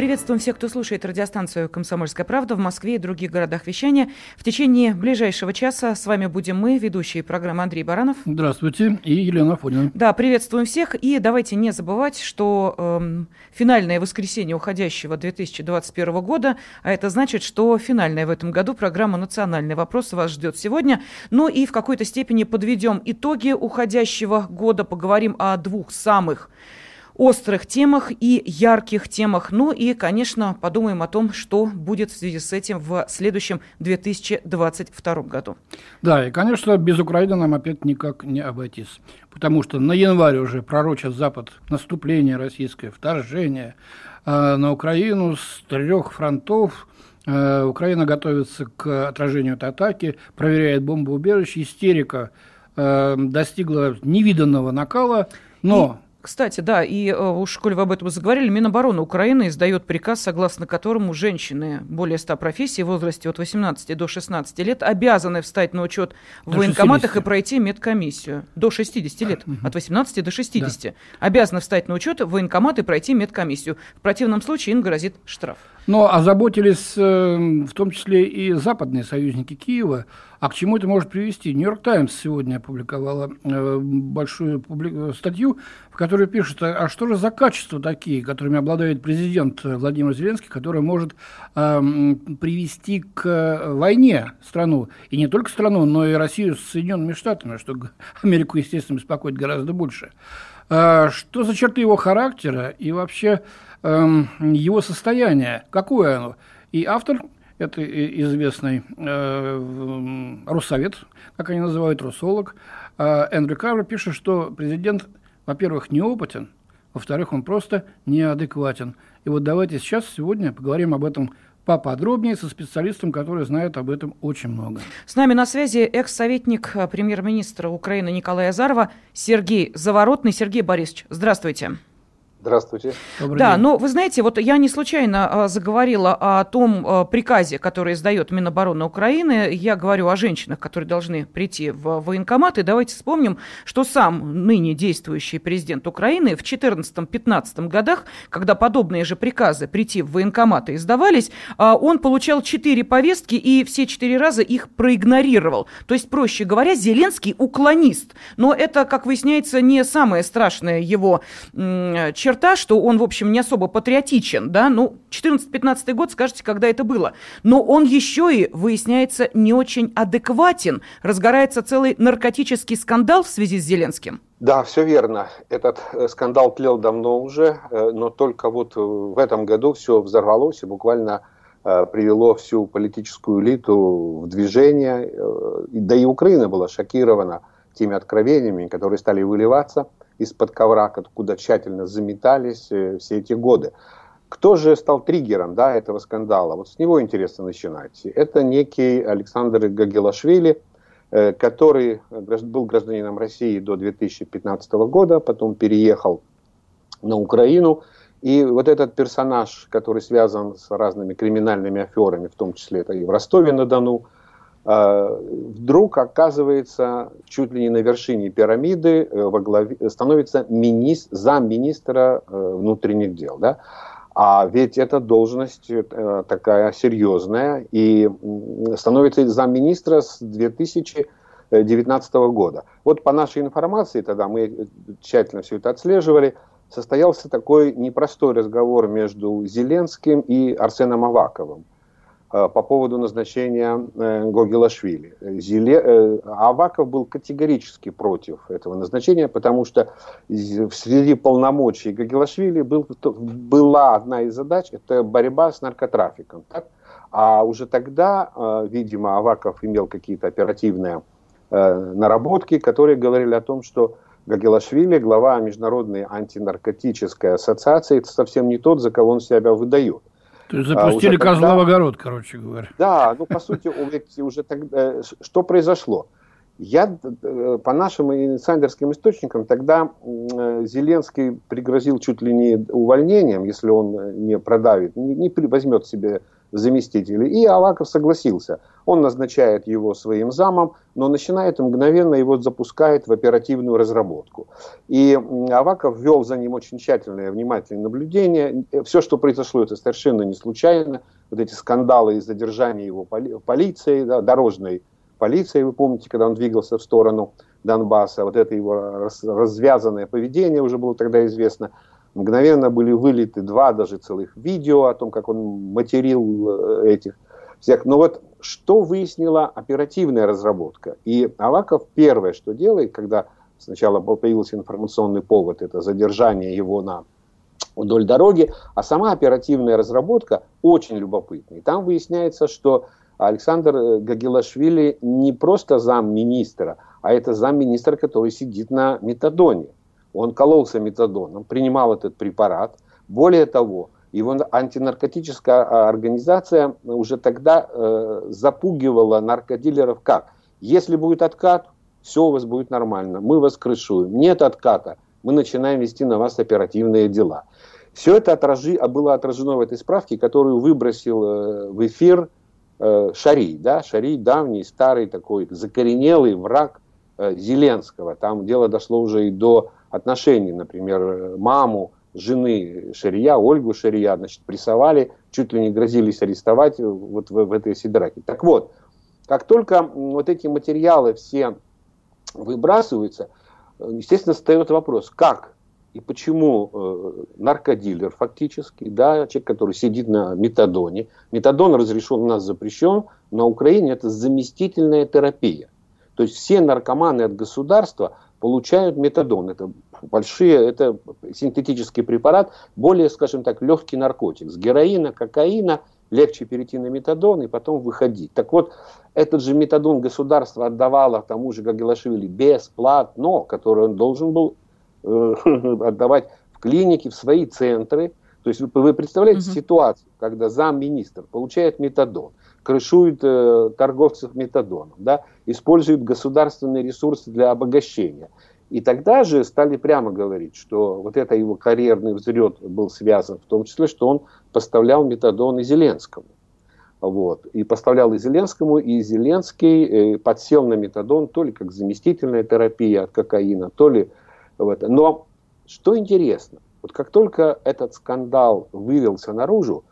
Приветствуем всех, кто слушает радиостанцию «Комсомольская правда» в Москве и других городах вещания. В течение ближайшего часа с вами будем мы, ведущие программы Андрей Баранов. Здравствуйте. И Елена Афонина. Да, приветствуем всех. И давайте не забывать, что эм, финальное воскресенье уходящего 2021 года, а это значит, что финальная в этом году программа «Национальный вопрос» вас ждет сегодня. Ну и в какой-то степени подведем итоги уходящего года, поговорим о двух самых острых темах и ярких темах. Ну и, конечно, подумаем о том, что будет в связи с этим в следующем 2022 году. Да, и, конечно, без Украины нам опять никак не обойтись. Потому что на январь уже пророчит Запад наступление российское, вторжение э, на Украину с трех фронтов. Э, Украина готовится к отражению этой атаки, проверяет бомбоубежище. Истерика э, достигла невиданного накала. Но... И кстати, да, и э, уж, коли вы об этом заговорили, Минобороны Украины издает приказ, согласно которому женщины более 100 профессий в возрасте от 18 до 16 лет обязаны встать на учет в до военкоматах 60. и пройти медкомиссию. До 60 лет, от 18 до 60. Да. Обязаны встать на учет в военкомат и пройти медкомиссию. В противном случае им грозит штраф. Но озаботились э, в том числе и западные союзники Киева. А к чему это может привести? Нью-Йорк Таймс сегодня опубликовала э, большую публи... статью, в которой пишут, а что же за качества такие, которыми обладает президент Владимир Зеленский, который может э, привести к войне страну, и не только страну, но и Россию с Соединенными Штатами, что Америку, естественно, беспокоит гораздо больше. Что за черты его характера и вообще Эм, его состояние, какое оно. И автор, это известный э, Руссовет, как они называют, руссолог, э, Эндрю Карвер пишет, что президент, во-первых, неопытен, во-вторых, он просто неадекватен. И вот давайте сейчас, сегодня поговорим об этом поподробнее со специалистом, который знает об этом очень много. С нами на связи экс-советник э, премьер-министра Украины Николая Азарова Сергей Заворотный. Сергей Борисович, здравствуйте. Здравствуйте. Добрый да, день. но вы знаете, вот я не случайно а, заговорила о том а, приказе, который издает Минобороны Украины. Я говорю о женщинах, которые должны прийти в военкомат. И давайте вспомним, что сам ныне действующий президент Украины в 2014-2015 годах, когда подобные же приказы прийти в военкоматы издавались, а, он получал четыре повестки и все четыре раза их проигнорировал. То есть, проще говоря, Зеленский уклонист. Но это, как выясняется, не самое страшное его черта черта, что он, в общем, не особо патриотичен, да, ну, 14-15 год, скажете, когда это было. Но он еще и, выясняется, не очень адекватен. Разгорается целый наркотический скандал в связи с Зеленским. Да, все верно. Этот э, скандал тлел давно уже, э, но только вот э, в этом году все взорвалось и буквально привело всю политическую элиту в движение. Да и Украина была шокирована теми откровениями, которые стали выливаться – из-под ковра, откуда тщательно заметались э, все эти годы. Кто же стал триггером да, этого скандала? Вот с него интересно начинать. Это некий Александр Гагелашвили, э, который был гражданином России до 2015 года, потом переехал на Украину. И вот этот персонаж, который связан с разными криминальными аферами, в том числе это и в Ростове-на-Дону, вдруг оказывается чуть ли не на вершине пирамиды э, во главе, становится министр, замминистра э, внутренних дел. Да? А ведь эта должность э, такая серьезная и становится замминистра с 2019 года. Вот по нашей информации, тогда мы тщательно все это отслеживали, состоялся такой непростой разговор между Зеленским и Арсеном Аваковым. Э, по поводу назначения э, Гогелашвили. Зеле... Э, Аваков был категорически против этого назначения, потому что среди полномочий Гогелашвили был, была одна из задач – это борьба с наркотрафиком. Так? А уже тогда, видимо, Аваков имел какие-то оперативные наработки, которые говорили о том, что Гагелашвили, глава Международной антинаркотической ассоциации, это совсем не тот, за кого он себя выдает. То есть запустили а, козла тогда... в огород, короче говоря. Да, ну, по сути, уже тогда... Что произошло? Я, э, по нашим инсайдерским источникам, тогда э, Зеленский пригрозил чуть ли не увольнением, если он не продавит, не, не возьмет себе заместителя. И Аваков согласился. Он назначает его своим замом, но начинает мгновенно его запускает в оперативную разработку. И Аваков вел за ним очень тщательное, внимательное наблюдение. Все, что произошло, это совершенно не случайно. Вот эти скандалы и задержания его полицией, да, дорожной полицией, вы помните, когда он двигался в сторону Донбасса, вот это его развязанное поведение уже было тогда известно. Мгновенно были вылиты два даже целых видео о том, как он материл э, этих всех. Но вот что выяснила оперативная разработка? И Аваков первое, что делает, когда сначала появился информационный повод, это задержание его на вдоль дороги, а сама оперативная разработка очень любопытная. И там выясняется, что Александр э, Гагилашвили не просто замминистра, а это замминистра, который сидит на метадоне. Он кололся метадоном, принимал этот препарат. Более того, его антинаркотическая а, организация уже тогда э, запугивала наркодилеров как? Если будет откат, все у вас будет нормально, мы вас крышуем. Нет отката, мы начинаем вести на вас оперативные дела. Все это отражи, было отражено в этой справке, которую выбросил э, в эфир э, Шарий. Да? Шарий давний, старый такой, закоренелый враг э, Зеленского. Там дело дошло уже и до отношений, например, маму жены Шария, Ольгу Шария, значит, прессовали, чуть ли не грозились арестовать вот в, в этой сидраке. Так вот, как только вот эти материалы все выбрасываются, естественно, встает вопрос, как и почему э, наркодилер фактически, да, человек, который сидит на метадоне, метадон разрешен у нас запрещен, на Украине это заместительная терапия. То есть все наркоманы от государства получают метадон. Это большие, это синтетический препарат, более, скажем так, легкий наркотик. С героина, кокаина легче перейти на метадон и потом выходить. Так вот, этот же метадон государство отдавало тому же Гагилашвили бесплатно, который он должен был э, отдавать в клиники, в свои центры. То есть вы, вы представляете угу. ситуацию, когда замминистр получает метадон, крышует э, торговцев метадоном, да, использует государственные ресурсы для обогащения. И тогда же стали прямо говорить, что вот это его карьерный взлет был связан в том числе, что он поставлял метадон и Зеленскому. Вот. И поставлял и Зеленскому, и Зеленский э, подсел на метадон то ли как заместительная терапия от кокаина, то ли в это. Но что интересно, вот как только этот скандал вывелся наружу,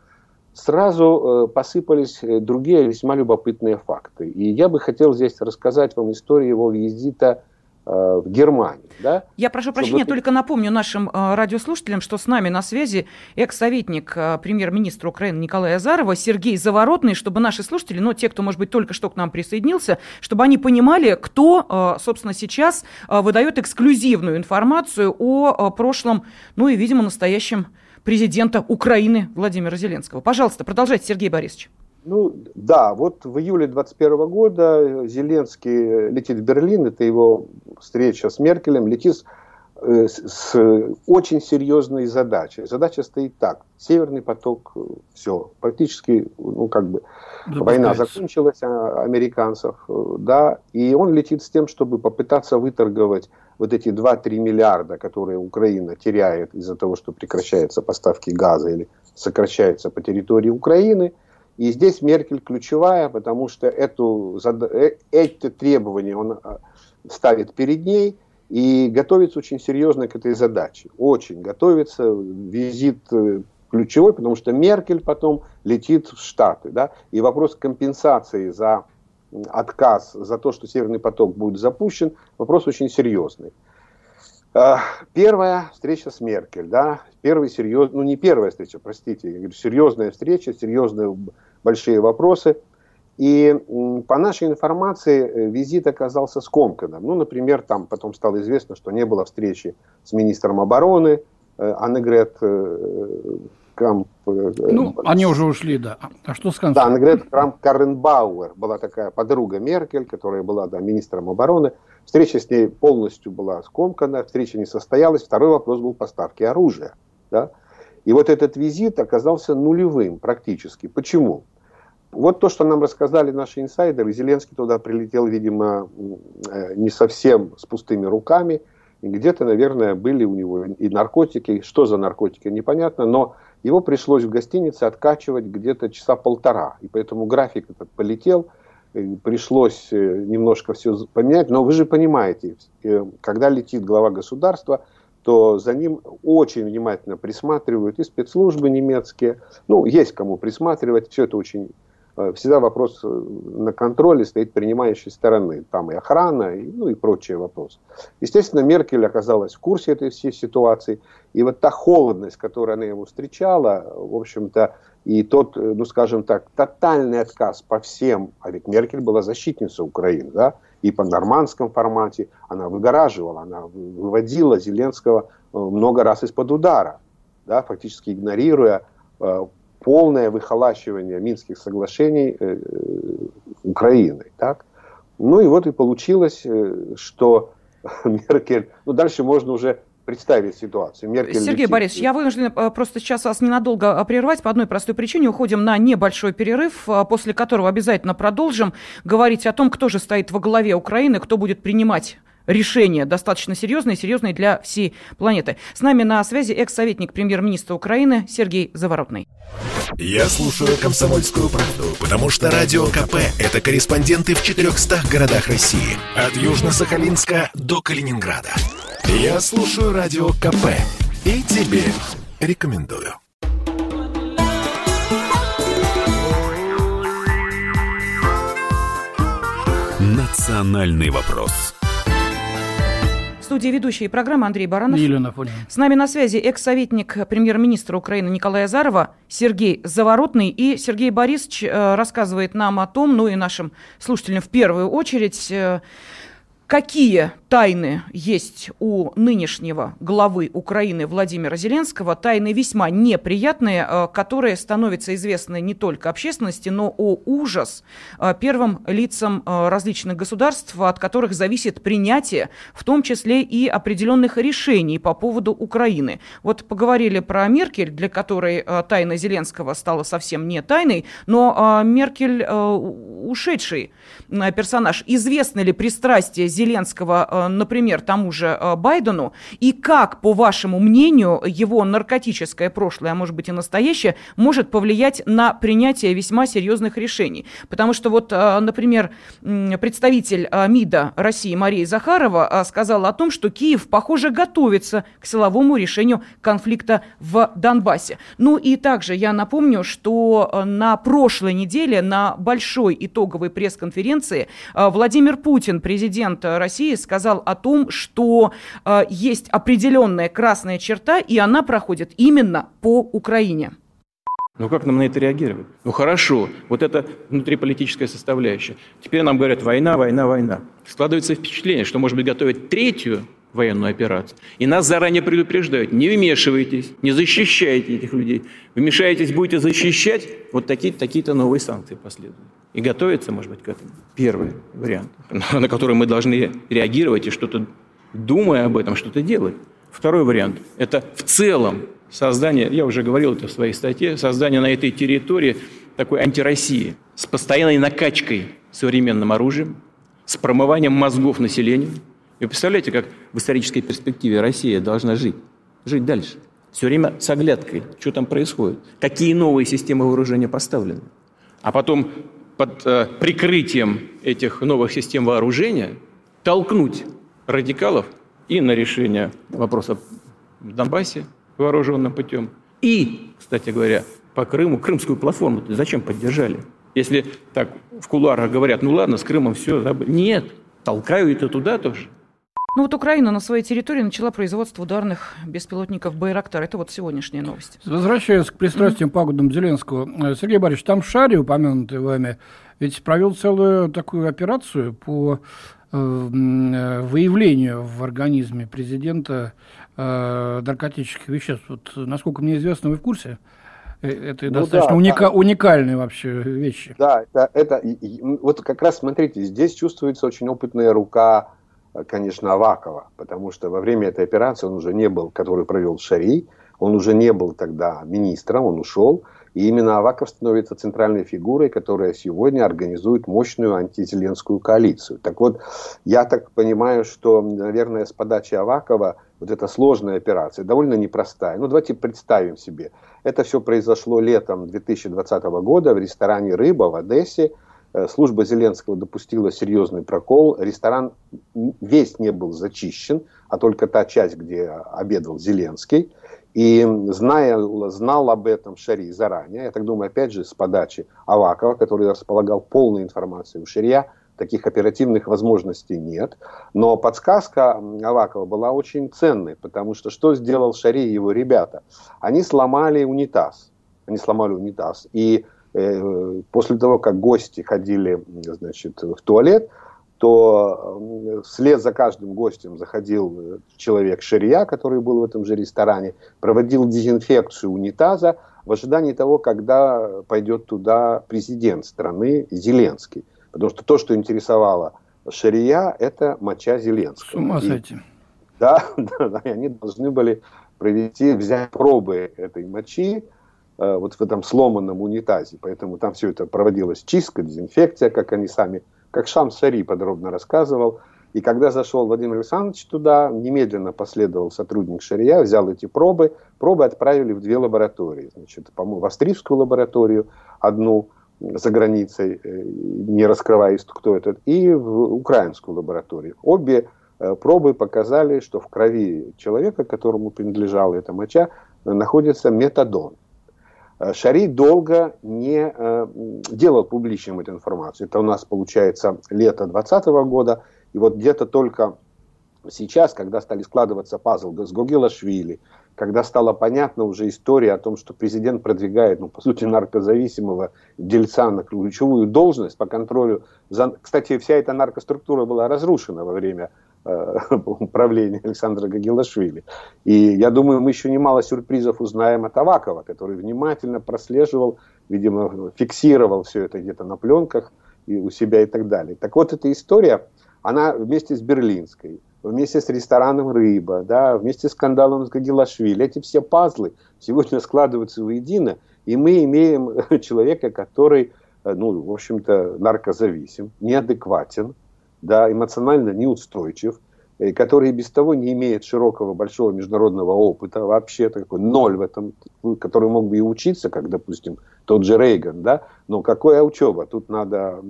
сразу э, посыпались э, другие весьма любопытные факты. И я бы хотел здесь рассказать вам историю его визита э, в Германии. Да? Я прошу прощения, Чтобы... только напомню нашим радиослушателям, что с нами на связи экс-советник премьер-министра Украины Николая Азарова Сергей Заворотный, чтобы наши слушатели, ну, те, кто, может быть, только что к нам присоединился, чтобы они понимали, кто, собственно, сейчас выдает эксклюзивную информацию о прошлом, ну и, видимо, настоящем президента Украины Владимира Зеленского. Пожалуйста, продолжайте, Сергей Борисович. Ну да, вот в июле 2021 года Зеленский летит в Берлин, это его встреча с Меркелем, летит с, э, с очень серьезной задачей. Задача стоит так, Северный поток, все, практически, ну как бы, война закончилась а, американцев, да, и он летит с тем, чтобы попытаться выторговать вот эти 2-3 миллиарда, которые Украина теряет из-за того, что прекращаются поставки газа или сокращаются по территории Украины. И здесь Меркель ключевая, потому что эту, э, эти требования он а, ставит перед ней и готовится очень серьезно к этой задаче. Очень готовится. Визит э, ключевой, потому что Меркель потом летит в Штаты. Да? И вопрос компенсации за отказ за то, что Северный поток будет запущен, вопрос очень серьезный. А, первая встреча с Меркель, да, первый серьезный, ну не первая встреча, простите, серьезная встреча, серьезные большие вопросы. И по нашей информации э, визит оказался скомканным. Ну, например, там потом стало известно, что не было встречи с министром обороны, э, Аннегрет э, Крамп... Э, ну, они уже ушли, да. А что с концом? Да, Ангрет Крамп Карренбауэр была такая подруга Меркель, которая была да, министром обороны. Встреча с ней полностью была скомкана, встреча не состоялась. Второй вопрос был поставки оружия. Да? И вот этот визит оказался нулевым практически. Почему? Вот то, что нам рассказали наши инсайдеры, Зеленский туда прилетел, видимо, э, не совсем с пустыми руками, и где-то, наверное, были у него и наркотики, что за наркотики, непонятно, но его пришлось в гостинице откачивать где-то часа полтора, и поэтому график этот полетел, пришлось э, немножко все поменять, но вы же понимаете, э, когда летит глава государства, то за ним очень внимательно присматривают и спецслужбы немецкие, ну, есть кому присматривать, все это очень всегда вопрос э, на контроле стоит принимающей стороны. Там и охрана, и, ну и прочие вопросы. Естественно, Меркель оказалась в курсе этой всей ситуации. И вот та холодность, которую она ему встречала, в общем-то, и тот, э, ну скажем так, тотальный отказ по всем, а ведь Меркель была защитницей Украины, да, и по нормандском формате она выгораживала, она выводила Зеленского много раз из-под удара, да, фактически игнорируя полное выхолащивание Минских соглашений э, э, Украиной. Так? Ну и вот и получилось, э, что Меркель, ну дальше можно уже представить ситуацию. Меркель Сергей летит. Борисович, я вынужден просто сейчас вас ненадолго прервать по одной простой причине. Уходим на небольшой перерыв, после которого обязательно продолжим говорить о том, кто же стоит во главе Украины, кто будет принимать решение достаточно серьезное серьезное для всей планеты. С нами на связи экс-советник премьер-министра Украины Сергей Заворотный. Я слушаю «Комсомольскую правду», потому что «Радио КП» — это корреспонденты в 400 городах России. От Южно-Сахалинска до Калининграда. Я слушаю «Радио КП» и тебе рекомендую. «Национальный вопрос» студии ведущие программы Андрей Баранов. Елена С нами на связи экс-советник премьер-министра Украины Николая Азарова, Сергей Заворотный. И Сергей Борисович э, рассказывает нам о том, ну и нашим слушателям в первую очередь, э, какие тайны есть у нынешнего главы Украины Владимира Зеленского, тайны весьма неприятные, э, которые становятся известны не только общественности, но о ужас э, первым лицам э, различных государств, от которых зависит принятие, в том числе и определенных решений по поводу Украины. Вот поговорили про Меркель, для которой тайна Зеленского стала совсем не тайной, но Меркель ушедший персонаж. Известно ли пристрастие Зеленского Э, например, тому же э, Байдену, и как, по вашему мнению, его наркотическое прошлое, а может быть и настоящее, может повлиять на принятие весьма серьезных решений. Потому что вот, э, например, представитель МИДа России Мария Захарова сказала о том, что Киев, похоже, готовится к силовому решению конфликта в Донбассе. Ну и также я напомню, что на прошлой неделе на большой итоговой пресс-конференции Владимир Путин, президент России, сказал, о том, что э, есть определенная красная черта, и она проходит именно по Украине. Ну как нам на это реагировать? Ну хорошо, вот это внутриполитическая составляющая. Теперь нам говорят война, война, война. Складывается впечатление, что, может быть, готовят третью военную операцию. И нас заранее предупреждают, не вмешивайтесь, не защищайте этих людей. Вмешаетесь, будете защищать, вот такие-то такие новые санкции последуют. И готовиться, может быть, к этому. Первый вариант, на который мы должны реагировать и что-то, думая об этом, что-то делать. Второй вариант – это в целом создание, я уже говорил это в своей статье, создание на этой территории такой антироссии с постоянной накачкой современным оружием, с промыванием мозгов населения. Вы представляете, как в исторической перспективе Россия должна жить? Жить дальше. Все время с оглядкой, что там происходит, какие новые системы вооружения поставлены. А потом под э, прикрытием этих новых систем вооружения толкнуть радикалов и на решение вопроса в Донбассе вооруженным путем. И, кстати говоря, по Крыму, крымскую платформу зачем поддержали? Если так в кулуарах говорят, ну ладно, с Крымом все, забыли. Нет, толкают это туда тоже. Ну вот Украина на своей территории начала производство ударных беспилотников «Байрактар». Это вот сегодняшняя новость. Возвращаясь к пристрастиям mm-hmm. пагубным Зеленского, э, Сергей Борисович, там Шари, упомянутый вами, ведь провел целую такую операцию по э, э, выявлению в организме президента э, наркотических веществ. Вот, насколько мне известно, вы в курсе? Э, это ну, достаточно да, уника- да. уникальные вообще вещи. Да, это, это вот как раз смотрите, здесь чувствуется очень опытная рука конечно, Авакова, потому что во время этой операции он уже не был, который провел Шари, Он уже не был тогда министром, он ушел. И именно Аваков становится центральной фигурой, которая сегодня организует мощную антизеленскую коалицию. Так вот, я так понимаю, что, наверное, с подачи Авакова вот эта сложная операция, довольно непростая. Ну, давайте представим себе. Это все произошло летом 2020 года в ресторане «Рыба» в Одессе. Э, служба Зеленского допустила серьезный прокол. Ресторан весь не был зачищен, а только та часть, где обедал Зеленский. И зная, знал об этом Шари заранее, я так думаю, опять же, с подачи Авакова, который располагал полной информацией у Шария, таких оперативных возможностей нет. Но подсказка Авакова была очень ценной, потому что что сделал Шари и его ребята? Они сломали унитаз. Они сломали унитаз. И после того, как гости ходили значит, в туалет, то вслед за каждым гостем заходил э, человек Ширия, который был в этом же ресторане, проводил дезинфекцию унитаза в ожидании того, когда пойдет туда президент страны Зеленский. Потому что то, что интересовало Ширия, это моча Зеленского. С ума сойти. Да, да, да, и они должны были провести, взять пробы этой мочи, э, вот в этом сломанном унитазе. Поэтому там все это проводилось чистка, дезинфекция, как они сами как Шам Шари подробно рассказывал. И когда зашел Владимир Александрович туда, немедленно последовал сотрудник Шария, взял эти пробы. Пробы отправили в две лаборатории. Значит, по-моему, в австрийскую лабораторию, одну за границей, э, не раскрывая, кто это, и в украинскую лабораторию. Обе э, пробы показали, что в крови человека, которому принадлежала эта моча, находится метадон. Э, Шари долго не э, делал публичным эту информацию. Это у нас получается лето 2020 года. И вот где-то только сейчас, когда стали складываться пазлы с Гогилашвили, когда стала понятна уже история о том, что президент продвигает, ну, по сути, наркозависимого дельца на ключевую должность по контролю. За... Кстати, вся эта наркоструктура была разрушена во время Э, правления Александра Гагилашвили. И я думаю, мы еще немало сюрпризов узнаем от Авакова, который внимательно прослеживал, видимо, фиксировал все это где-то на пленках и у себя и так далее. Так вот, эта история, она вместе с Берлинской, вместе с рестораном «Рыба», да, вместе с скандалом с Гагилашвили, эти все пазлы сегодня складываются воедино, и мы имеем человека, который, э, ну, в общем-то, наркозависим, неадекватен, да, эмоционально неустойчив, э, который без того не имеет широкого, большого международного опыта, вообще такой ноль в этом, который мог бы и учиться, как, допустим, тот же Рейган, да, но какая учеба? Тут надо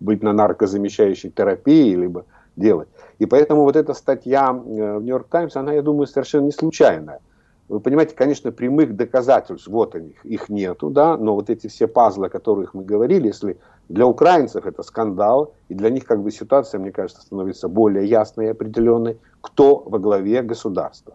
быть на наркозамещающей терапии, либо делать. И поэтому вот эта статья э, в Нью-Йорк Таймс, она, я думаю, совершенно не случайная. Вы понимаете, конечно, прямых доказательств, вот они, их нету, да, но вот эти все пазлы, о которых мы говорили, если для украинцев это скандал, и для них как бы ситуация, мне кажется, становится более ясной и определенной, кто во главе государства.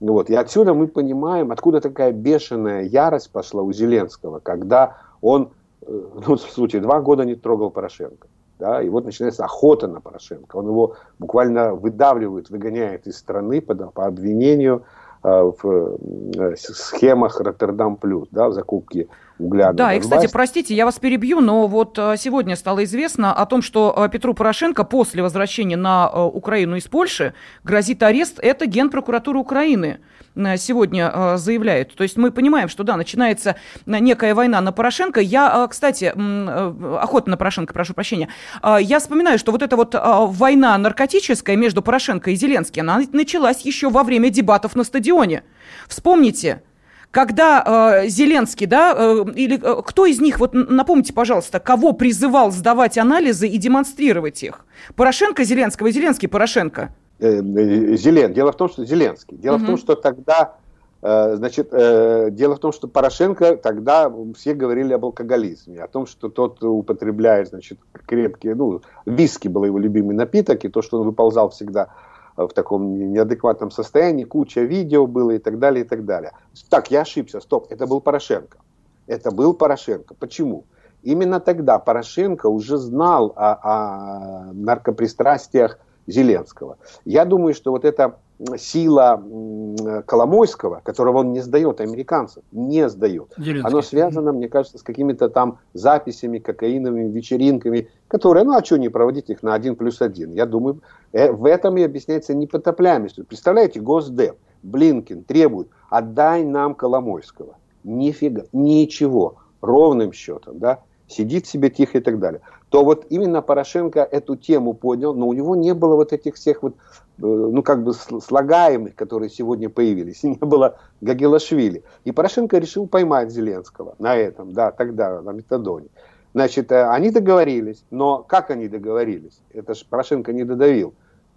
Вот. И отсюда мы понимаем, откуда такая бешеная ярость пошла у Зеленского, когда он, э, ну, в случае, два года не трогал Порошенко. Да, и вот начинается охота на Порошенко. Он его буквально выдавливает, выгоняет из страны по, по обвинению Э, в э, схемах Роттердам Плюс, да, в закупке угля. Да, и, кстати, простите, я вас перебью, но вот э, сегодня стало известно о том, что Петру Порошенко после возвращения на Украину из Польши грозит арест. Это Генпрокуратура Украины сегодня заявляет. То есть мы понимаем, что да, начинается некая война на Порошенко. Я, кстати, охота на Порошенко, прошу прощения. Я вспоминаю, что вот эта вот война наркотическая между Порошенко и Зеленским, она началась еще во время дебатов на стадионе. Вспомните, когда э, Зеленский, да, э, или э, кто из них, вот напомните, пожалуйста, кого призывал сдавать анализы и демонстрировать их? Порошенко Зеленского, Зеленский Порошенко? Э, э, Зелен. Дело в том, что Зеленский. Дело угу. в том, что тогда, э, значит, дело в том, что Порошенко тогда все говорили об алкоголизме, о том, что тот употребляет, значит, крепкие, ну, виски был его любимый напиток, и то, что он выползал всегда в таком неадекватном состоянии, куча видео было и так далее, и так далее. Так, я ошибся, стоп, это был Порошенко. Это был Порошенко. Почему? Именно тогда Порошенко уже знал о, о наркопристрастиях Зеленского. Я думаю, что вот эта сила Коломойского, которого он не сдает американцев, не сдает. Зеленский. Оно связано, мне кажется, с какими-то там записями, кокаиновыми вечеринками, которые, ну а что не проводить их на один плюс один? Я думаю, э, в этом и объясняется непотопляемость. Представляете, Госдеп, Блинкин требует, отдай нам Коломойского. Нифига, ничего, ровным счетом, да, сидит себе тихо и так далее. То вот именно Порошенко эту тему поднял, но у него не было вот этих всех вот, э, ну как бы слагаемых, которые сегодня появились, и не было Гагелашвили. И Порошенко решил поймать Зеленского на этом, да, тогда, на метадоне. Значит, э, они договорились, но как они договорились? Это же Порошенко не додавил.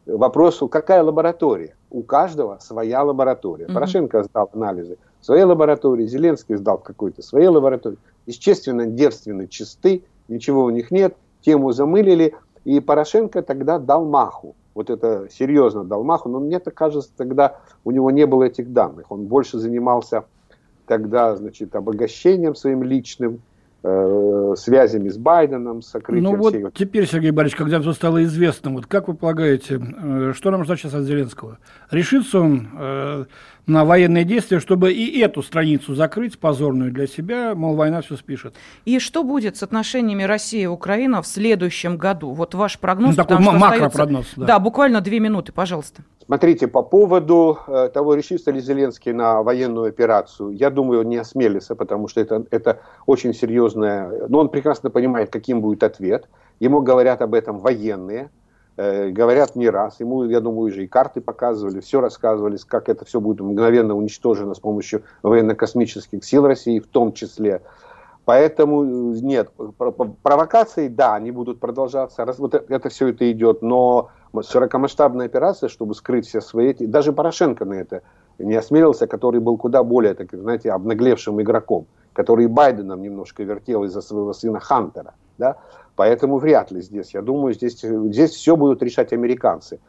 Вопросу, какая лаборатория? У каждого своя лаборатория. Mm-hmm. Порошенко сдал анализы в своей лаборатории, Зеленский сдал в какой-то своей лаборатории. Естественно, девственны, чисты, ничего у них нет, тему замылили, и Порошенко тогда дал маху. Вот это серьезно дал маху, но мне так кажется, тогда у него не было этих данных. Он больше занимался тогда, значит, обогащением своим личным, э, связями с Байденом, сокрытием Ну вот всей... теперь, Сергей Борисович, когда все стало известно, вот как вы полагаете, э, что нам ждать сейчас от Зеленского? Решится он э, на военные действия, чтобы и эту страницу закрыть, позорную для себя, мол, война все спишет? И что будет с отношениями России и Украины в следующем году? Вот ваш прогноз. Ну, такой макропрогноз. Да. да, буквально две минуты, пожалуйста. Смотрите, по поводу э, того, решится ли Зеленский на военную операцию, я думаю, он не осмелится, потому что это, это очень серьезное... Но он прекрасно понимает, каким будет ответ. Ему говорят об этом военные, говорят не раз. Ему, я думаю, уже и карты показывали, все рассказывали, как это все будет мгновенно уничтожено с помощью военно-космических сил России, в том числе. Поэтому э, нет, провокации, да, они будут продолжаться, раз, вот это все это идет, но широкомасштабная операция, чтобы скрыть все свои... Даже Порошенко на это не осмелился, который был куда более, так, знаете, обнаглевшим игроком, который Байденом немножко вертел из-за своего сына Хантера. Да? Поэтому вряд ли здесь. Я думаю, здесь, здесь все будут решать американцы.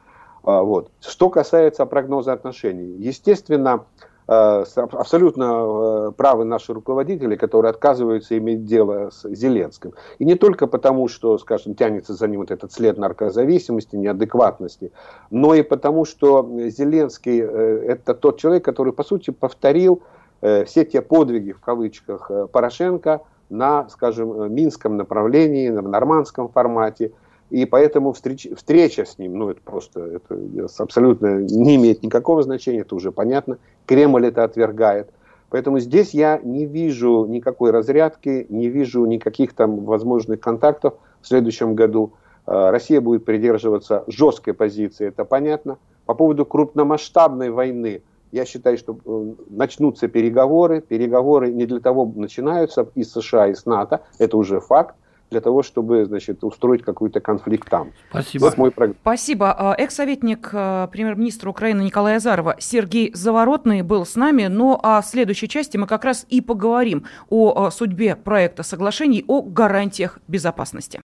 А, вот. Что касается прогноза отношений. Естественно, Э, абсолютно э, правы наши руководители, которые отказываются иметь дело с Зеленским. И не только потому, что, скажем, тянется за ним вот этот след наркозависимости, неадекватности, но и потому, что Зеленский э, это тот человек, который, по сути, повторил все те подвиги, в кавычках, Порошенко на, скажем, минском направлении, в нормандском формате, и поэтому встреч, встреча с ним, ну это просто это абсолютно не имеет никакого значения, это уже понятно. Кремль это отвергает. Поэтому здесь я не вижу никакой разрядки, не вижу никаких там возможных контактов в следующем году. Э, Россия будет придерживаться жесткой позиции, это понятно. По поводу крупномасштабной войны, я считаю, что э, начнутся переговоры. Переговоры не для того начинаются и с США, и с НАТО, это уже факт для того, чтобы, значит, устроить какой-то конфликт там. Спасибо. Вот мой прогноз. Спасибо. А, экс-советник а, премьер-министра Украины Николая Азарова Сергей Заворотный был с нами, но ну, а в следующей части мы как раз и поговорим о а, судьбе проекта соглашений о гарантиях безопасности.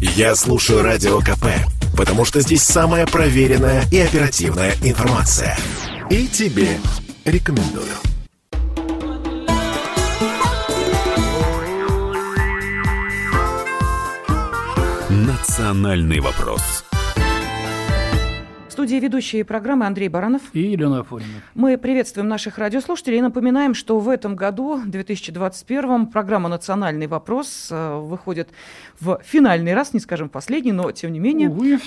Я слушаю Радио КП, потому что здесь самая проверенная и оперативная информация. И тебе рекомендую. «Национальный вопрос» студии ведущие программы Андрей Баранов и Елена Афонина. Мы приветствуем наших радиослушателей и напоминаем, что в этом году, 2021, программа «Национальный вопрос» э, выходит в финальный раз, не скажем последний, но тем не менее. Увы,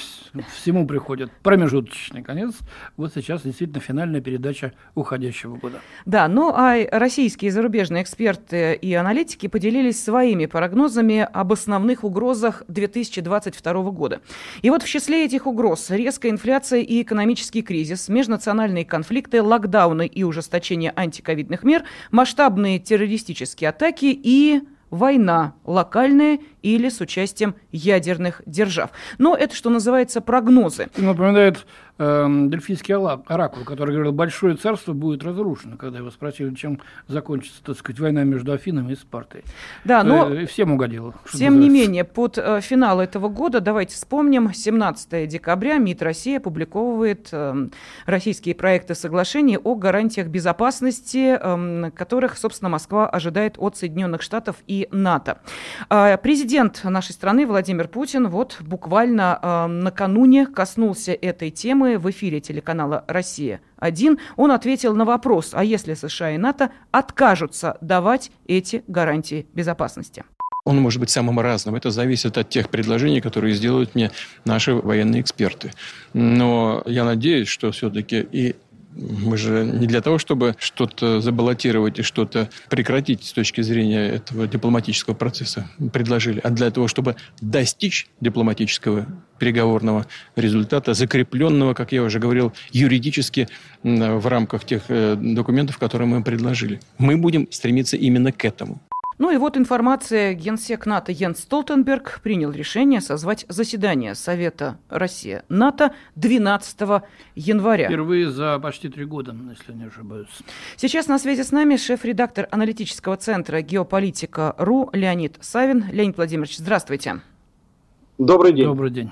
всему приходит промежуточный конец. Вот сейчас действительно финальная передача уходящего года. Да, ну а российские и зарубежные эксперты и аналитики поделились своими прогнозами об основных угрозах 2022 года. И вот в числе этих угроз резкая инфляция и экономический кризис, межнациональные конфликты, локдауны и ужесточение антиковидных мер, масштабные террористические атаки и война локальная или с участием ядерных держав. Но это, что называется, прогнозы. Напоминает э, Дельфийский оракул, который говорил, большое царство будет разрушено, когда его спросили, чем закончится, так сказать, война между Афинами и Спартой. Да, но... Э, всем угодило. Тем не менее, под э, финал этого года, давайте вспомним, 17 декабря МИД России опубликовывает э, российские проекты соглашений о гарантиях безопасности, э, которых, собственно, Москва ожидает от Соединенных Штатов и НАТО. Э, президент Президент нашей страны Владимир Путин вот буквально э, накануне коснулся этой темы в эфире телеканала «Россия-1». Он ответил на вопрос, а если США и НАТО откажутся давать эти гарантии безопасности? Он может быть самым разным. Это зависит от тех предложений, которые сделают мне наши военные эксперты. Но я надеюсь, что все-таки и Мы же не для того, чтобы что-то забаллотировать и что-то прекратить с точки зрения этого дипломатического процесса предложили, а для того, чтобы достичь дипломатического переговорного результата, закрепленного, как я уже говорил, юридически в рамках тех э, документов, которые мы предложили. Мы будем стремиться именно к этому. Ну и вот информация. Генсек НАТО Йенс Столтенберг принял решение созвать заседание Совета Россия-НАТО 12 января. Впервые за почти три года, если не ошибаюсь. Сейчас на связи с нами шеф-редактор аналитического центра «Геополитика.ру» Леонид Савин. Леонид Владимирович, здравствуйте. Добрый день. Добрый день.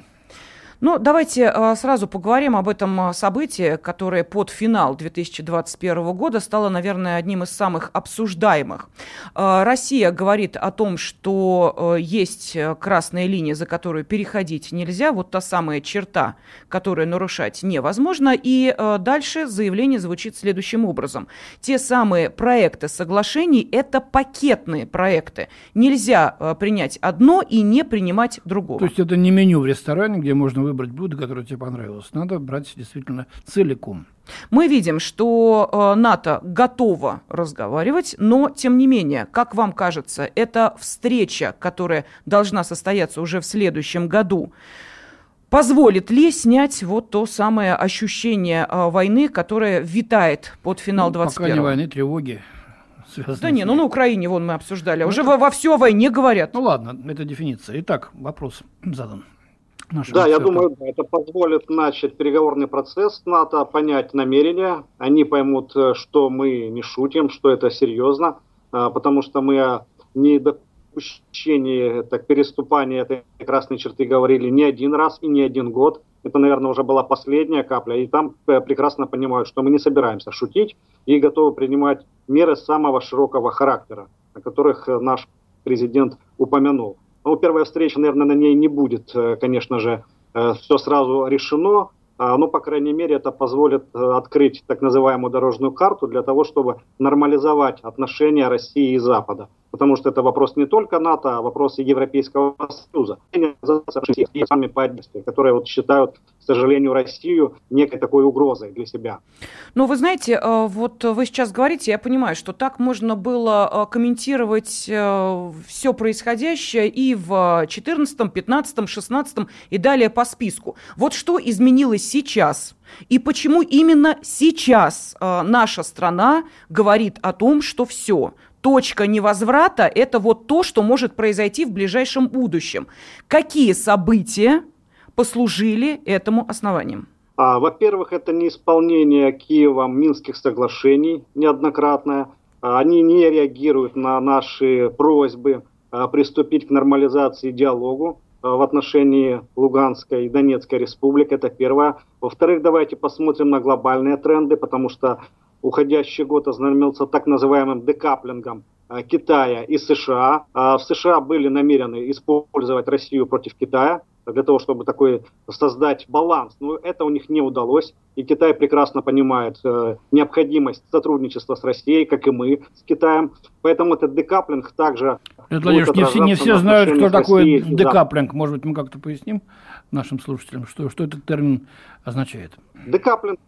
Ну, давайте э, сразу поговорим об этом э, событии, которое под финал 2021 года стало, наверное, одним из самых обсуждаемых. Э, Россия говорит о том, что есть красная линия, за которую переходить нельзя, вот та самая черта, которую нарушать невозможно. И дальше заявление звучит следующим образом. Те самые проекты соглашений – это пакетные проекты. Нельзя принять одно и не принимать другого. То есть это не меню в ресторане, где можно выбрать блюдо, которое тебе понравилось. Надо брать действительно целиком. Мы видим, что э, НАТО готово разговаривать, но, тем не менее, как вам кажется, эта встреча, которая должна состояться уже в следующем году, позволит ли снять вот то самое ощущение э, войны, которое витает под финал ну, 21 Пока не войны, тревоги. Да не, ну на Украине вон мы обсуждали, ну, уже это... во, во все о войне говорят. Ну ладно, это дефиниция. Итак, вопрос задан. Да, я думаю, это позволит начать переговорный процесс НАТО, понять намерения. Они поймут, э, что мы не шутим, что это серьезно, а, потому что мы о недопущении так, переступания этой красной черты говорили не один раз и не один год. Это, наверное, уже была последняя капля. И там э, прекрасно понимают, что мы не собираемся шутить и готовы принимать меры самого широкого характера, о которых э, наш президент упомянул. Ну, первая встреча, наверное, на ней не будет, э, конечно же, э, все сразу решено. А, но, по крайней мере, это позволит э, открыть так называемую дорожную карту для того, чтобы нормализовать отношения России и Запада потому что это вопрос не только НАТО, а вопрос и Европейского Союза. И сами поддержки, которые вот считают, к сожалению, Россию некой такой угрозой для себя. Ну, вы знаете, э, вот вы сейчас говорите, я понимаю, что так можно было э, комментировать э, все происходящее и в 14, 15, 16 и далее по списку. Вот что изменилось сейчас? И почему именно сейчас наша страна говорит о том, что все, точка невозврата – это вот то, что может произойти в ближайшем будущем. Какие события послужили этому основанием? А, во-первых, это неисполнение Киевом Минских соглашений неоднократное. А, они не реагируют на наши просьбы а, приступить к нормализации диалогу а, в отношении Луганской и Донецкой республик. Это первое. Во-вторых, давайте посмотрим на глобальные тренды, потому что уходящий год ознаменовался так называемым декаплингом э, Китая и США. А в США были намерены использовать Россию против Китая для того, чтобы такой создать баланс. Но это у них не удалось. И Китай прекрасно понимает э, необходимость сотрудничества с Россией, как и мы с Китаем. Поэтому этот декаплинг также... Владимир, не все, не все знают, кто такой декаплинг. Может быть, мы как-то поясним нашим слушателям, что, что этот термин означает? Декаплинг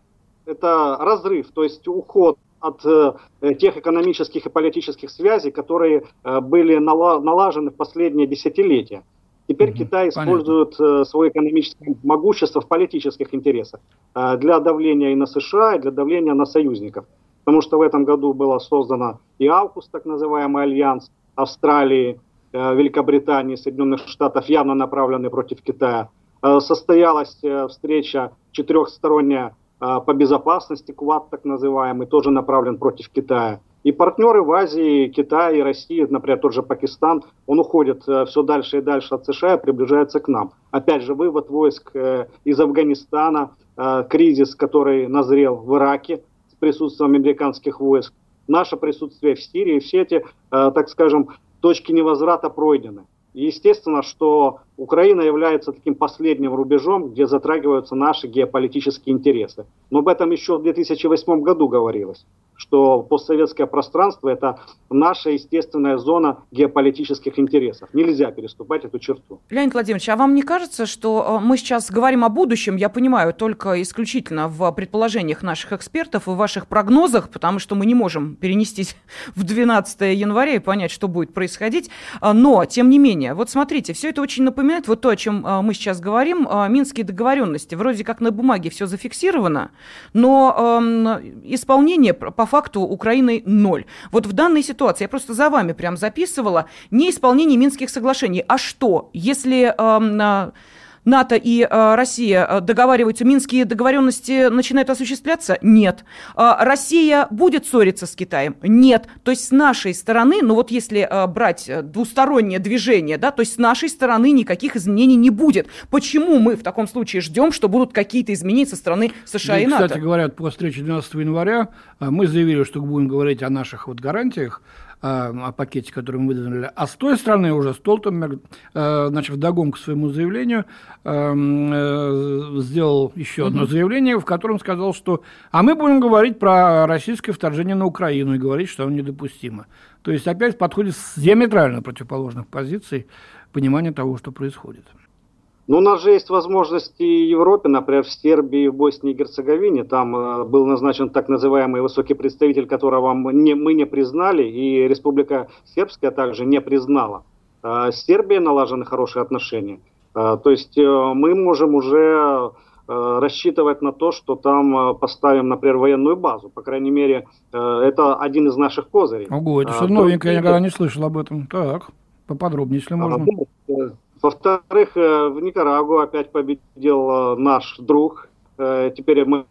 это разрыв, то есть уход от э, тех экономических и политических связей, которые э, были нала налажены в последние десятилетия. Теперь mm-hmm. Китай использует э, свое экономическое могущество в политических интересах э, для давления и на США, и для давления на союзников. Потому что в этом году было создано и Аукус, так называемый альянс Австралии, э, Великобритании, Соединенных Штатов, явно направленный против Китая. Э, состоялась э, встреча четырехсторонняя по безопасности, КВАД так называемый, тоже направлен против Китая. И партнеры в Азии, Китай и Россия, например, тот же Пакистан, он уходит э, все дальше и дальше от США и приближается к нам. Опять же, вывод войск э, из Афганистана, э, кризис, который назрел в Ираке с присутствием американских войск, наше присутствие в Сирии, все эти, так скажем, точки невозврата пройдены. Естественно, что Украина является таким последним рубежом, где затрагиваются наши геополитические интересы. Но об этом еще в 2008 году говорилось, что постсоветское пространство – это наша естественная зона геополитических интересов. Нельзя переступать эту черту. Леонид Владимирович, а вам не кажется, что э, мы сейчас говорим о будущем, я понимаю, только исключительно в предположениях наших экспертов и ваших прогнозах, потому что мы не можем перенестись в 12 января и понять, что будет происходить. А, но, тем не менее, вот смотрите, все это очень напоминает вот то, о чем э, мы сейчас говорим, э, минские договоренности. Вроде как на бумаге все зафиксировано, но э, исполнение по факту Украины ноль. Вот в данной ситуации, я просто за вами прям записывала, не исполнение Минских соглашений. А что, если... Э, НАТО и э, Россия э, договариваются, минские договоренности начинают осуществляться? Нет. Э, Россия будет ссориться с Китаем? Нет. То есть с нашей стороны, ну вот если э, брать двустороннее движение, да, то есть с нашей стороны никаких изменений не будет. Почему мы в таком случае ждем, что будут какие-то изменения со стороны США и, и НАТО? Кстати говоря, по встрече 12 января мы заявили, что будем говорить о наших вот гарантиях о пакете, который мы выдвинули. А с той стороны уже Столтенберг, э, значит, вдогонку к своему заявлению, эм, э, сделал еще одно заявление, в котором сказал, что «а мы будем говорить про российское вторжение на Украину и говорить, что оно недопустимо». То есть опять подходит с диаметрально противоположных позиций понимания того, что происходит. Ну, у нас же есть возможности в Европе, например, в Сербии, в Боснии и Герцеговине. Там э, был назначен так называемый высокий представитель, которого не, мы не признали, и Республика Сербская также не признала. Э, с Сербией налажены хорошие отношения. Э, то есть э, мы можем уже э, рассчитывать на то, что там э, поставим, например, военную базу. По крайней мере, это один из наших козырей. Ого, это что новенькое, я никогда не слышал об этом. Так, поподробнее, если можно. Во-вторых, э, в Никарагуа опять победил э, наш друг. Э, теперь мы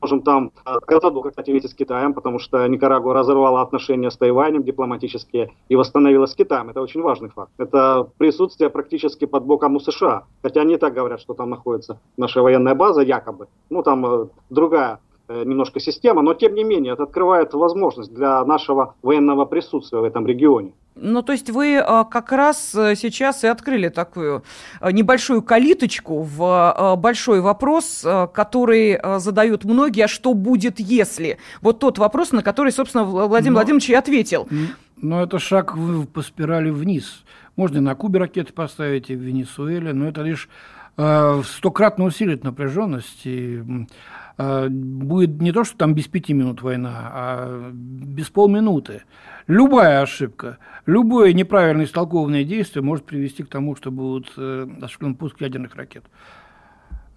можем там Катаду, кстати, видеть с Китаем, потому что Никарагуа разорвала отношения с Тайванем дипломатические и восстановила с Китаем. Это очень важный факт. Это присутствие практически под боком у США. Хотя они так говорят, что там находится наша военная база, якобы. Ну, там другая немножко система, но тем не менее это открывает возможность для нашего военного присутствия в этом регионе. Ну, то есть вы э, как раз э, сейчас и открыли такую э, небольшую калиточку в большой вопрос, который задают многие, а что будет, если? Вот тот вопрос, на который, собственно, Владимир но, Владимирович и ответил. Но это шаг по спирали вниз. Можно и на Кубе ракеты поставить, и в Венесуэле, но это лишь стократно усилит напряженность. И, будет не то, что там без пяти минут война, а без полминуты. Любая ошибка, любое неправильно истолкованное действие может привести к тому, что будут э, осуществлен пуск ядерных ракет.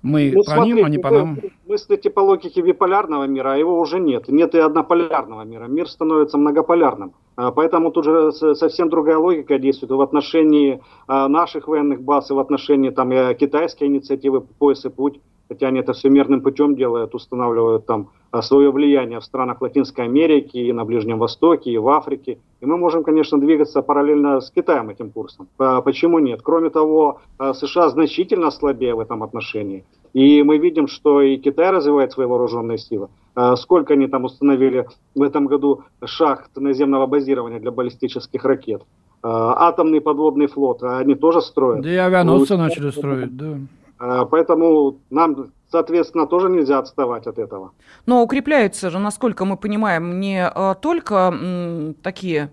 Мы ну, по смотрите, ним, они по нам. Мыслите по логике биполярного мира, а его уже нет. Нет и однополярного мира. Мир становится многополярным. А, поэтому тут же совсем другая логика действует в отношении а, наших военных баз и в отношении там, китайской инициативы «Пояс и путь» хотя они это все мирным путем делают, устанавливают там а, свое влияние в странах Латинской Америки, и на Ближнем Востоке, и в Африке. И мы можем, конечно, двигаться параллельно с Китаем этим курсом. А, почему нет? Кроме того, а, США значительно слабее в этом отношении. И мы видим, что и Китай развивает свои вооруженные силы. Сколько они там установили в этом году шахт наземного базирования для баллистических ракет. Атомный подводный флот они тоже строят. Да и авианосцы начали строить, да. А, поэтому нам, соответственно, тоже нельзя отставать от этого. Но укрепляются же, насколько мы понимаем, не а, только такие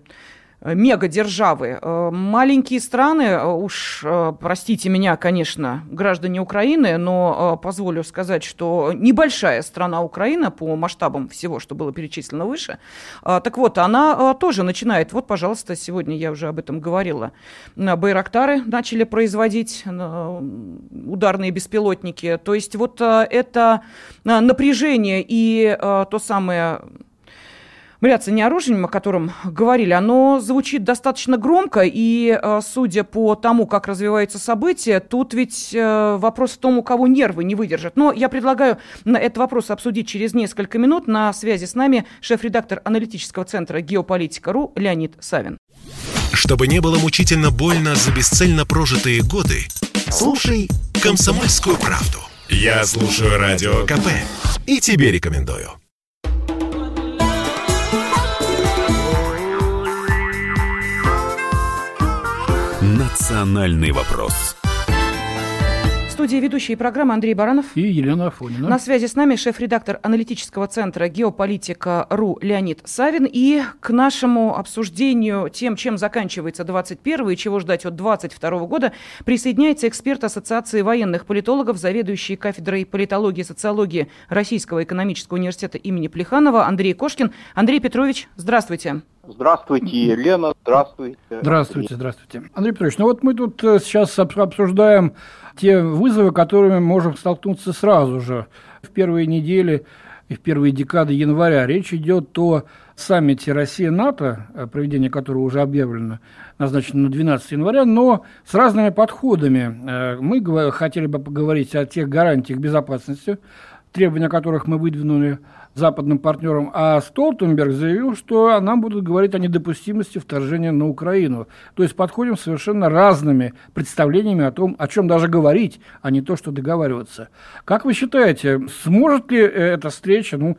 мегадержавы. Э, маленькие страны, э, уж простите меня, конечно, граждане Украины, но позволю сказать, что небольшая страна Украина по масштабам всего, что было перечислено выше. Так вот, она тоже начинает, вот, пожалуйста, сегодня я уже об этом говорила, Байрактары начали производить ударные беспилотники. То есть вот это напряжение и то самое не оружием, о котором говорили, оно звучит достаточно громко, и э, судя по тому, как развиваются события, тут ведь э, вопрос в том, у кого нервы не выдержат. Но я предлагаю этот вопрос обсудить через несколько минут. На связи с нами шеф-редактор аналитического центра «Геополитика.ру» Леонид Савин. Чтобы не было мучительно больно за бесцельно прожитые годы, слушай «Комсомольскую правду». Я слушаю Радио КП и тебе рекомендую. В студии ведущие программы Андрей Баранов и Елена Афонина. На связи с нами шеф-редактор аналитического центра «Геополитика.ру» Леонид Савин. И к нашему обсуждению тем, чем заканчивается 21 и чего ждать от 22 года, присоединяется эксперт Ассоциации военных политологов, заведующий кафедрой политологии и социологии Российского экономического университета имени Плеханова Андрей Кошкин. Андрей Петрович, здравствуйте. Здравствуйте, Елена, здравствуйте. Здравствуйте, здравствуйте. Андрей Петрович, ну вот мы тут э, сейчас обсуждаем те вызовы, которыми можем столкнуться сразу же в первые недели и в первые декады января. Речь идет о саммите Россия-НАТО, э, проведение которого уже объявлено, назначено на 12 января, но с разными подходами. Э, мы хотели бы поговорить о тех гарантиях безопасности, требования которых мы выдвинули западным партнерам, а Столтенберг заявил, что нам будут говорить о недопустимости вторжения на Украину. То есть подходим совершенно разными представлениями о том, о чем даже говорить, а не то, что договариваться. Как вы считаете, сможет ли эта встреча ну,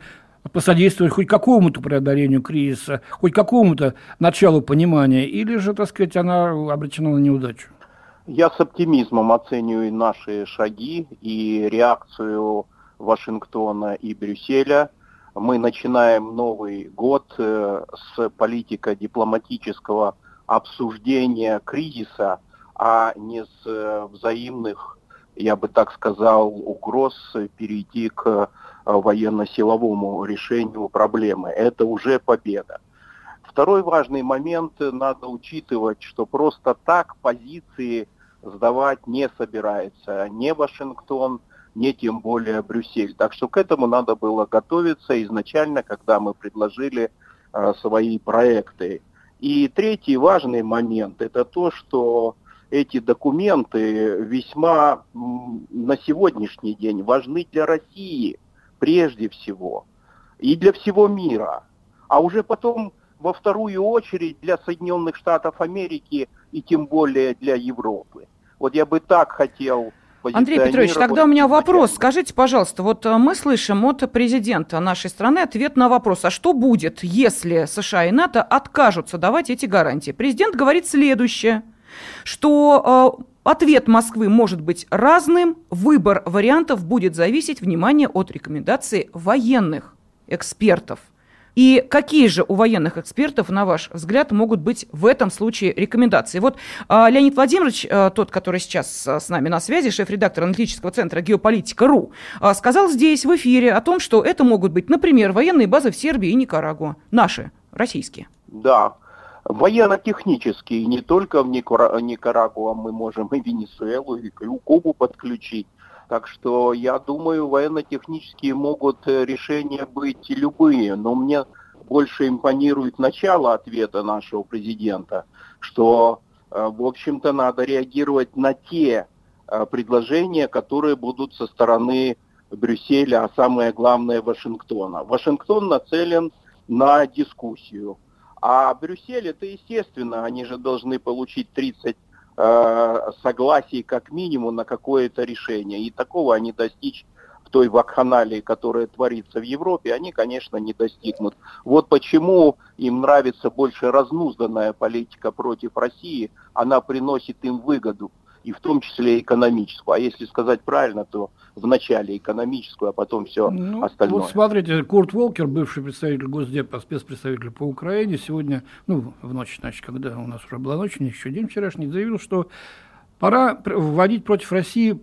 посодействовать хоть какому-то преодолению кризиса, хоть какому-то началу понимания, или же, так сказать, она обречена на неудачу? Я с оптимизмом оцениваю наши шаги и реакцию Вашингтона и Брюсселя – мы начинаем Новый год э, с политико-дипломатического обсуждения кризиса, а не с э, взаимных, я бы так сказал, угроз перейти к э, военно-силовому решению проблемы. Это уже победа. Второй важный момент, надо учитывать, что просто так позиции сдавать не собирается ни Вашингтон, не тем более Брюссель. Так что к этому надо было готовиться изначально, когда мы предложили э, свои проекты. И третий важный момент – это то, что эти документы весьма на сегодняшний день важны для России прежде всего и для всего мира, а уже потом во вторую очередь для Соединенных Штатов Америки и тем более для Европы. Вот я бы так хотел Андрей Петрович, тогда у меня вопрос. Скажите, пожалуйста, вот э, мы слышим от президента нашей страны ответ на вопрос, а что будет, если США и НАТО откажутся давать эти гарантии? Президент говорит следующее, что э, Ответ Москвы может быть разным, выбор вариантов будет зависеть, внимание, от рекомендаций военных экспертов – и какие же у военных экспертов, на ваш взгляд, могут быть в этом случае рекомендации? Вот а, Леонид Владимирович, а, тот, который сейчас а, с нами на связи, шеф-редактор аналитического центра «Геополитика.ру», сказал здесь в эфире о том, что это могут быть, например, военные базы в Сербии и Никарагуа. Наши, российские. Да, военно-технические, не только в Никарагуа, мы можем и Венесуэлу, и Кубу подключить. Так что я думаю, военно-технические могут э, решения быть любые, но мне больше импонирует начало ответа нашего президента, что, э, в общем-то, надо реагировать на те э, предложения, которые будут со стороны Брюсселя, а самое главное Вашингтона. Вашингтон нацелен на дискуссию. А Брюссель, это естественно, они же должны получить 30 э, согласий как минимум на какое-то решение. И такого они достичь в той вакханалии, которая творится в Европе, они, конечно, не достигнут. Вот почему им нравится больше разнузданная политика против России, она приносит им выгоду и в том числе экономическую. А если сказать правильно, то вначале экономическую, а потом все ну, остальное. Вот смотрите, Курт Волкер, бывший представитель Госдепа, спецпредставитель по Украине, сегодня, ну, в ночь, значит, когда у нас уже была ночь, не еще день вчерашний, заявил, что пора вводить против России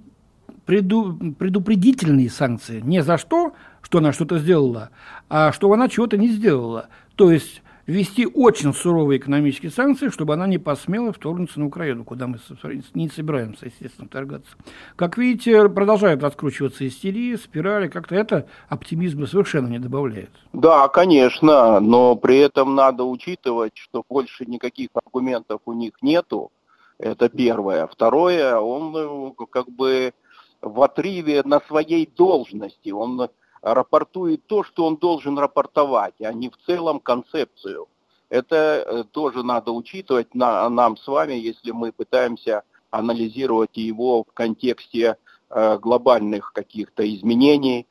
преду, предупредительные санкции. Не за что, что она что-то сделала, а что она чего-то не сделала. То есть ввести очень суровые экономические санкции, чтобы она не посмела вторгнуться на Украину, куда мы не собираемся, естественно, вторгаться. Как видите, продолжает раскручиваться истерия, спирали, как-то это оптимизма совершенно не добавляет. Да, конечно, но при этом надо учитывать, что больше никаких аргументов у них нету, это первое. Второе, он э, как бы в отрыве на своей должности, он рапортует то, что он должен рапортовать, а не в целом концепцию. Это э, тоже надо учитывать на, нам с вами, если мы пытаемся анализировать его в контексте э, глобальных каких-то изменений,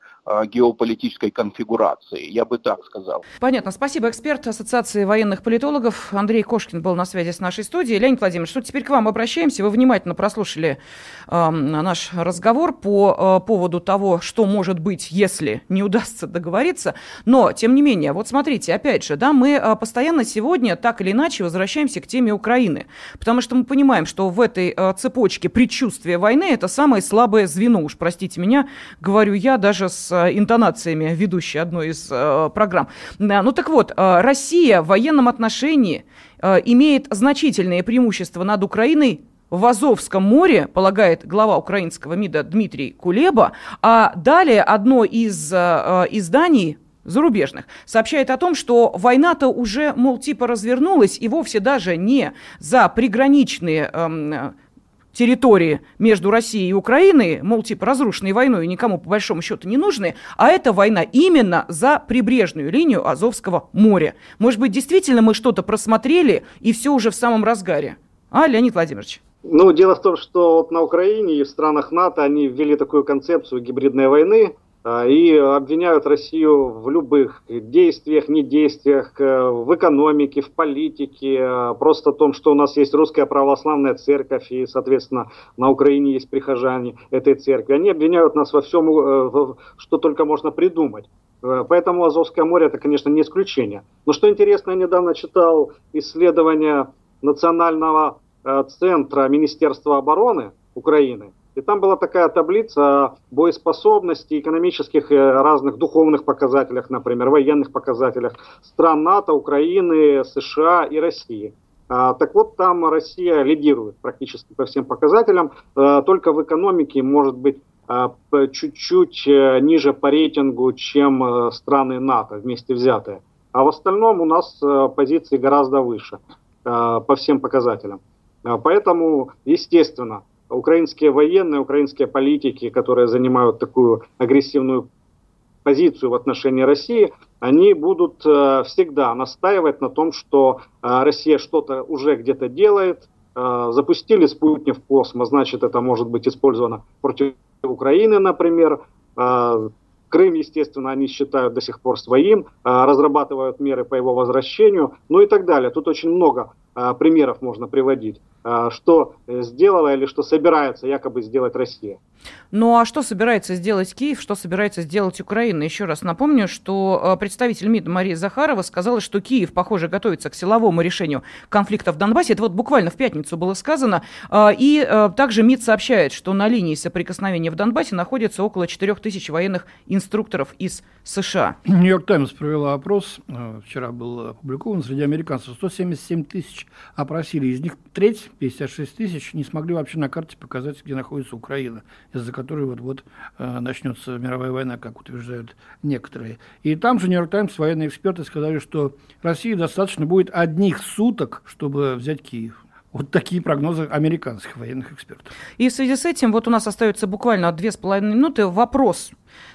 геополитической конфигурации, я бы так сказал. Понятно. Спасибо. Эксперт Ассоциации военных политологов Андрей Кошкин был на связи с нашей студией. Леонид Владимирович, что теперь к вам обращаемся. Вы внимательно прослушали э, наш разговор по э, поводу того, что может быть, если не удастся договориться. Но, тем не менее, вот смотрите, опять же, да, мы э, постоянно сегодня так или иначе возвращаемся к теме Украины. Потому что мы понимаем, что в этой э, цепочке предчувствия войны это самое слабое звено. Уж простите меня, говорю я даже с Э, интонациями ведущей одной из э, программ. Ну так вот, э, Россия в военном отношении имеет значительные преимущества над Украиной в Азовском море, полагает глава украинского МИДа Дмитрий Кулеба, а далее одно из изданий зарубежных, сообщает о том, что война-то уже, мол, типа развернулась и вовсе даже не за приграничные эм, территории между Россией и Украиной, мол, типа разрушенные войной никому по большому счету не нужны, а эта война именно за прибрежную линию Азовского моря. Может быть, действительно мы что-то просмотрели и все уже в самом разгаре? А, Леонид Владимирович? Ну, дело в том, что вот на Украине и в странах НАТО они ввели такую концепцию гибридной войны, и обвиняют Россию в любых действиях, недействиях, э, в экономике, в политике, э, просто о том, что у нас есть русская православная церковь, и, соответственно, на Украине есть прихожане этой церкви. Они обвиняют нас во всем, э, что только можно придумать. Поэтому Азовское море это, конечно, не исключение. Но что интересно, я недавно читал исследование Национального центра Министерства обороны Украины – и там была такая таблица боеспособности, экономических и разных духовных показателях, например, военных показателях стран НАТО, Украины, США и России. А, так вот, там Россия лидирует практически по всем показателям, а, только в экономике может быть а, чуть-чуть э, ниже по рейтингу, чем э, страны НАТО вместе взятые. А в остальном у нас э, позиции гораздо выше по всем показателям. Поэтому, естественно, украинские военные, украинские политики, которые занимают такую агрессивную позицию в отношении России, они будут э, всегда настаивать на том, что э, Россия что-то уже где-то делает. Э, запустили спутник в космос, значит, это может быть использовано против Украины, например. Э, Крым, естественно, они считают до сих пор своим, э, разрабатывают меры по его возвращению, ну и так далее. Тут очень много примеров можно приводить. А, что сделала или что собирается якобы сделать Россия. Ну а что собирается сделать Киев, что собирается сделать Украина? Еще раз напомню, что а, представитель МИД Мария Захарова сказала, что Киев, похоже, готовится к силовому решению конфликта в Донбассе. Это вот буквально в пятницу было сказано. А, и также МИД сообщает, что на линии соприкосновения в Донбассе находится около 4 тысяч военных инструкторов из США. Нью-Йорк Таймс провела опрос, вчера был опубликован, среди американцев 177 тысяч опросили, из них треть 56 тысяч не смогли вообще на карте показать, где находится Украина, из-за которой вот-вот э, начнется мировая война, как утверждают некоторые. И там же Нью-Йорк Таймс военные эксперты сказали, что России достаточно будет одних суток, чтобы взять Киев. Вот такие прогнозы американских военных экспертов. И в связи с этим вот у нас остается буквально две с половиной минуты. Вопрос.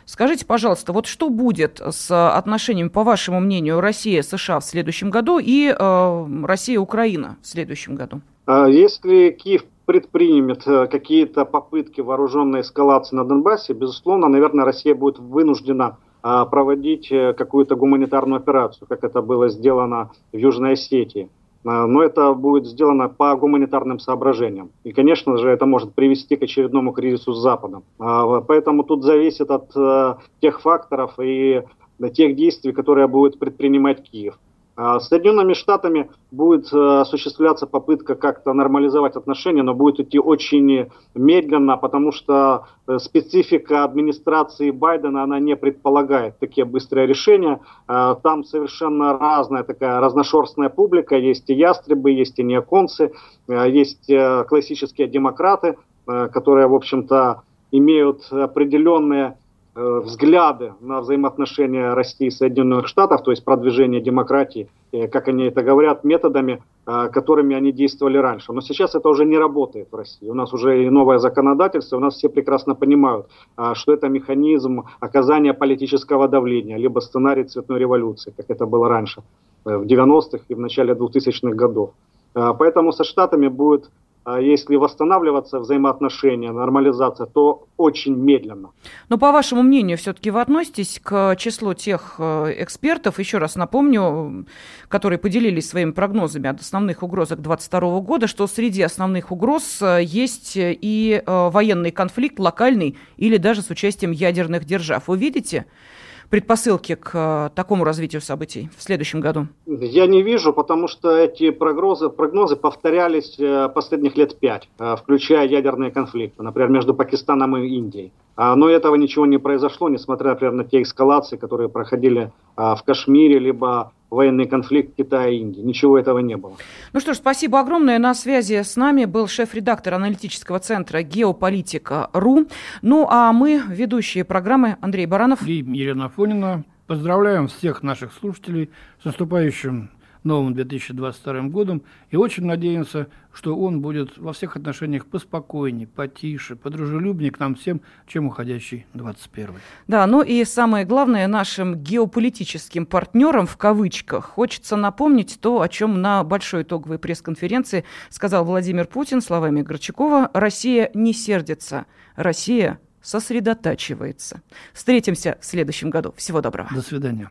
Скажите, пожалуйста, вот что будет с отношениями, по вашему мнению, Россия-США в следующем году и э, Россия-Украина в следующем году? А если Киев предпримет э, какие-то попытки вооруженной эскалации на Донбассе, безусловно, наверное, Россия будет вынуждена а, проводить э, какую-то гуманитарную операцию, как это было сделано в Южной Осетии. А, но это будет сделано по гуманитарным соображениям. И, конечно же, это может привести к очередному кризису с Западом. Поэтому тут зависит от э, тех факторов и тех действий, которые будет предпринимать Киев. А Соединенными Штатами будет э, осуществляться попытка как-то нормализовать отношения, но будет идти очень медленно, потому что э, специфика администрации Байдена, она не предполагает такие быстрые решения. Э, там совершенно разная такая разношерстная публика, есть и ястребы, есть и неоконцы, есть классические демократы, которые, в общем-то, имеют определенные Э, взгляды на взаимоотношения России и Соединенных Штатов, то есть продвижение демократии, э, как они это говорят, методами, э, которыми они действовали раньше. Но сейчас это уже не работает в России. У нас уже и новое законодательство, у нас все прекрасно понимают, что это механизм оказания политического давления, либо сценарий цветной революции, как это было раньше, в 90-х и в начале 2000-х годов. Поэтому со Штатами будет если восстанавливаться взаимоотношения, нормализация, то очень медленно. Но по вашему мнению, все-таки вы относитесь к числу тех э, экспертов, еще раз напомню, которые поделились своими прогнозами от основных угрозок 2022 года, что среди основных угроз э, есть и э, военный конфликт локальный или даже с участием ядерных держав. Вы видите предпосылки к э, такому развитию событий в следующем году? Я не вижу, потому что эти прогнозы, прогнозы повторялись э, последних лет пять, э, включая ядерные конфликты, например, между Пакистаном и Индией. А, но этого ничего не произошло, несмотря, например, на те эскалации, которые проходили в Кашмире, либо военный конфликт Китая и Индии. Ничего этого не было. Ну что ж, спасибо огромное. На связи с нами был шеф-редактор аналитического центра «Геополитика.ру». Ну а мы, ведущие программы Андрей Баранов и Елена Фонина, поздравляем всех наших слушателей с наступающим новым 2022 годом и очень надеемся, что он будет во всех отношениях поспокойнее, потише, подружелюбнее к нам всем, чем уходящий 21 Да, ну и самое главное, нашим геополитическим партнерам, в кавычках, хочется напомнить то, о чем на большой итоговой пресс-конференции сказал Владимир Путин словами Горчакова «Россия не сердится, Россия сосредотачивается». Встретимся в следующем году. Всего доброго. До свидания.